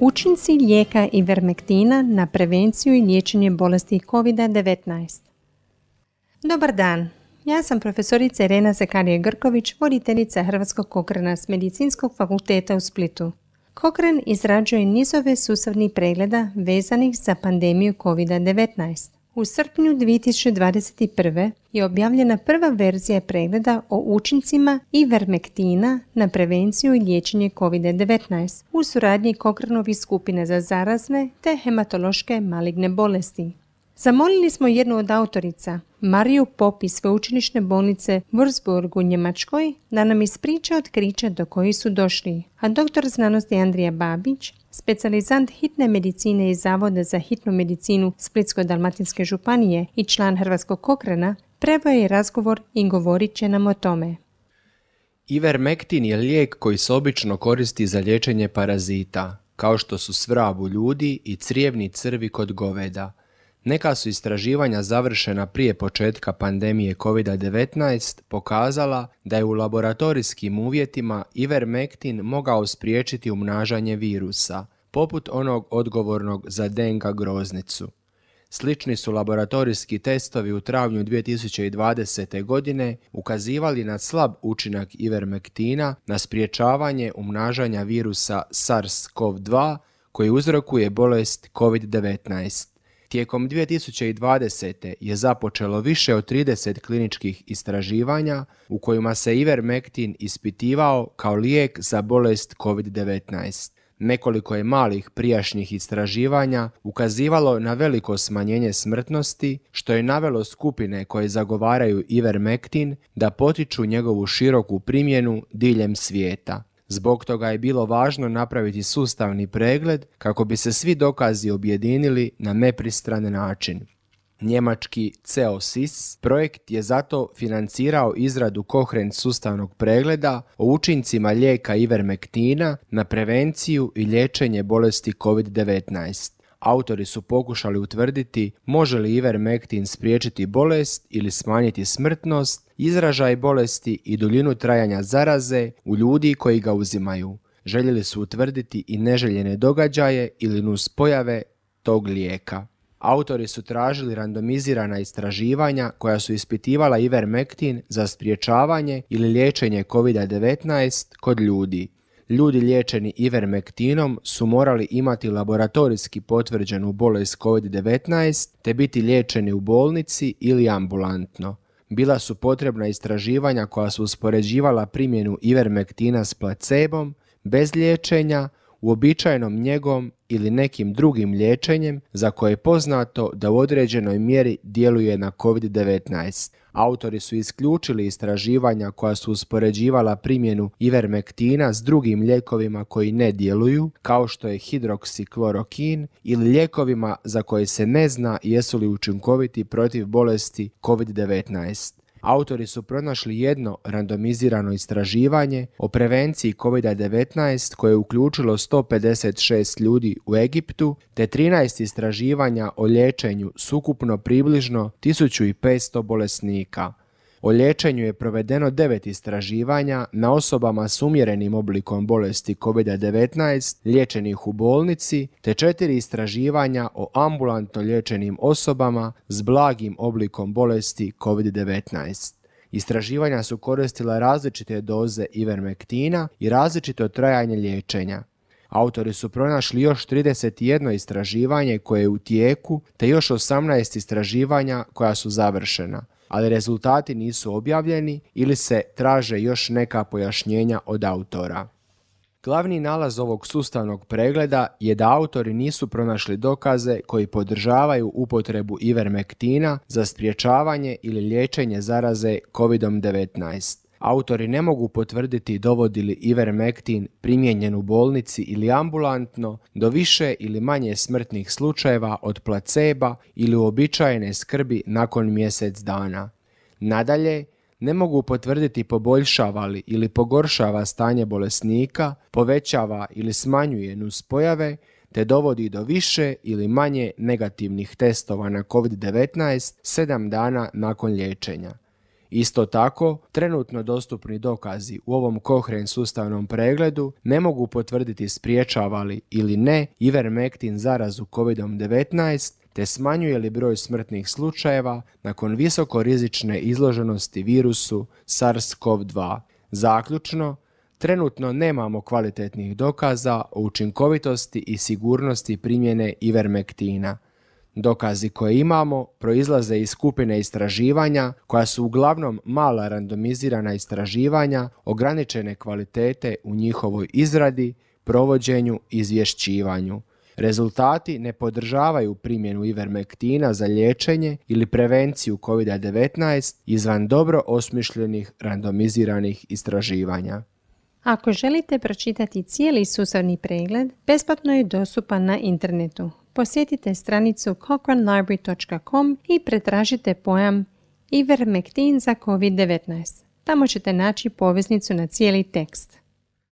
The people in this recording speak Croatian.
Učinci lijeka Ivermektina na prevenciju i liječenje bolesti COVID-19 Dobar dan, ja sam profesorica Irena Zekarije Grković, voditeljica Hrvatskog kokrena s Medicinskog fakulteta u Splitu. Kokren izrađuje nizove sustavnih pregleda vezanih za pandemiju COVID-19. U srpnju 2021. je objavljena prva verzija pregleda o učincima ivermektina na prevenciju i liječenje COVID-19 u suradnji Kokrenovih skupine za zarazne te hematološke maligne bolesti. Zamolili smo jednu od autorica, Mariju Pop sveučilišne bolnice Würzburg u Njemačkoj, da nam ispriča otkrića do koji su došli, a doktor znanosti Andrija Babić, specijalizant hitne medicine iz Zavoda za hitnu medicinu Splitsko-Dalmatinske županije i član Hrvatskog kokrena, prevao je razgovor i govorit će nam o tome. Ivermektin je lijek koji se obično koristi za liječenje parazita, kao što su svrab u ljudi i crijevni crvi kod goveda – neka su istraživanja završena prije početka pandemije COVID-19 pokazala da je u laboratorijskim uvjetima ivermektin mogao spriječiti umnažanje virusa, poput onog odgovornog za denga groznicu. Slični su laboratorijski testovi u travnju 2020. godine ukazivali na slab učinak ivermektina na spriječavanje umnažanja virusa SARS-CoV-2 koji uzrokuje bolest COVID-19. Tijekom 2020. je započelo više od 30 kliničkih istraživanja u kojima se ivermektin ispitivao kao lijek za bolest COVID-19. Nekoliko je malih prijašnjih istraživanja ukazivalo na veliko smanjenje smrtnosti, što je navelo skupine koje zagovaraju ivermektin da potiču njegovu široku primjenu diljem svijeta. Zbog toga je bilo važno napraviti sustavni pregled kako bi se svi dokazi objedinili na nepristran način. Njemački CEOSIS projekt je zato financirao izradu kohrent sustavnog pregleda o učincima lijeka ivermektina na prevenciju i liječenje bolesti COVID-19. Autori su pokušali utvrditi može li ivermektin spriječiti bolest ili smanjiti smrtnost, izražaj bolesti i duljinu trajanja zaraze u ljudi koji ga uzimaju. Željeli su utvrditi i neželjene događaje ili nuspojave tog lijeka. Autori su tražili randomizirana istraživanja koja su ispitivala ivermektin za spriječavanje ili liječenje COVID-19 kod ljudi ljudi liječeni ivermektinom su morali imati laboratorijski potvrđenu bolest COVID-19 te biti liječeni u bolnici ili ambulantno. Bila su potrebna istraživanja koja su uspoređivala primjenu ivermektina s placebom, bez liječenja, uobičajenom njegom ili nekim drugim liječenjem za koje je poznato da u određenoj mjeri djeluje na COVID-19. Autori su isključili istraživanja koja su uspoređivala primjenu ivermektina s drugim lijekovima koji ne djeluju, kao što je hidroksiklorokin ili lijekovima za koje se ne zna jesu li učinkoviti protiv bolesti COVID-19. Autori su pronašli jedno randomizirano istraživanje o prevenciji COVID-19 koje je uključilo 156 ljudi u Egiptu te 13 istraživanja o liječenju sukupno približno 1500 bolesnika. O liječenju je provedeno devet istraživanja na osobama s umjerenim oblikom bolesti COVID-19 liječenih u bolnici, te četiri istraživanja o ambulantno liječenim osobama s blagim oblikom bolesti COVID-19. Istraživanja su koristila različite doze ivermektina i različito trajanje liječenja. Autori su pronašli još 31 istraživanje koje je u tijeku, te još 18 istraživanja koja su završena ali rezultati nisu objavljeni ili se traže još neka pojašnjenja od autora. Glavni nalaz ovog sustavnog pregleda je da autori nisu pronašli dokaze koji podržavaju upotrebu ivermektina za spriječavanje ili liječenje zaraze COVID-19. Autori ne mogu potvrditi dovodi li ivermektin primijenjen u bolnici ili ambulantno do više ili manje smrtnih slučajeva od placeba ili uobičajene skrbi nakon mjesec dana. Nadalje, ne mogu potvrditi poboljšava li ili pogoršava stanje bolesnika, povećava ili smanjuje nuspojave, te dovodi do više ili manje negativnih testova na COVID-19 7 dana nakon liječenja. Isto tako, trenutno dostupni dokazi u ovom Cochrane sustavnom pregledu ne mogu potvrditi spriječava li ili ne Ivermectin zarazu COVID-19 te smanjuje li broj smrtnih slučajeva nakon visokorizične izloženosti virusu SARS-CoV-2. Zaključno, trenutno nemamo kvalitetnih dokaza o učinkovitosti i sigurnosti primjene Ivermektina. Dokazi koje imamo proizlaze iz skupine istraživanja koja su uglavnom mala randomizirana istraživanja ograničene kvalitete u njihovoj izradi, provođenju i izvješćivanju. Rezultati ne podržavaju primjenu ivermektina za liječenje ili prevenciju COVID-19 izvan dobro osmišljenih randomiziranih istraživanja. Ako želite pročitati cijeli sustavni pregled, besplatno je dostupan na internetu. Posjetite stranicu cochranelibrary.com i pretražite pojam Ivermectin za COVID-19. Tamo ćete naći poveznicu na cijeli tekst.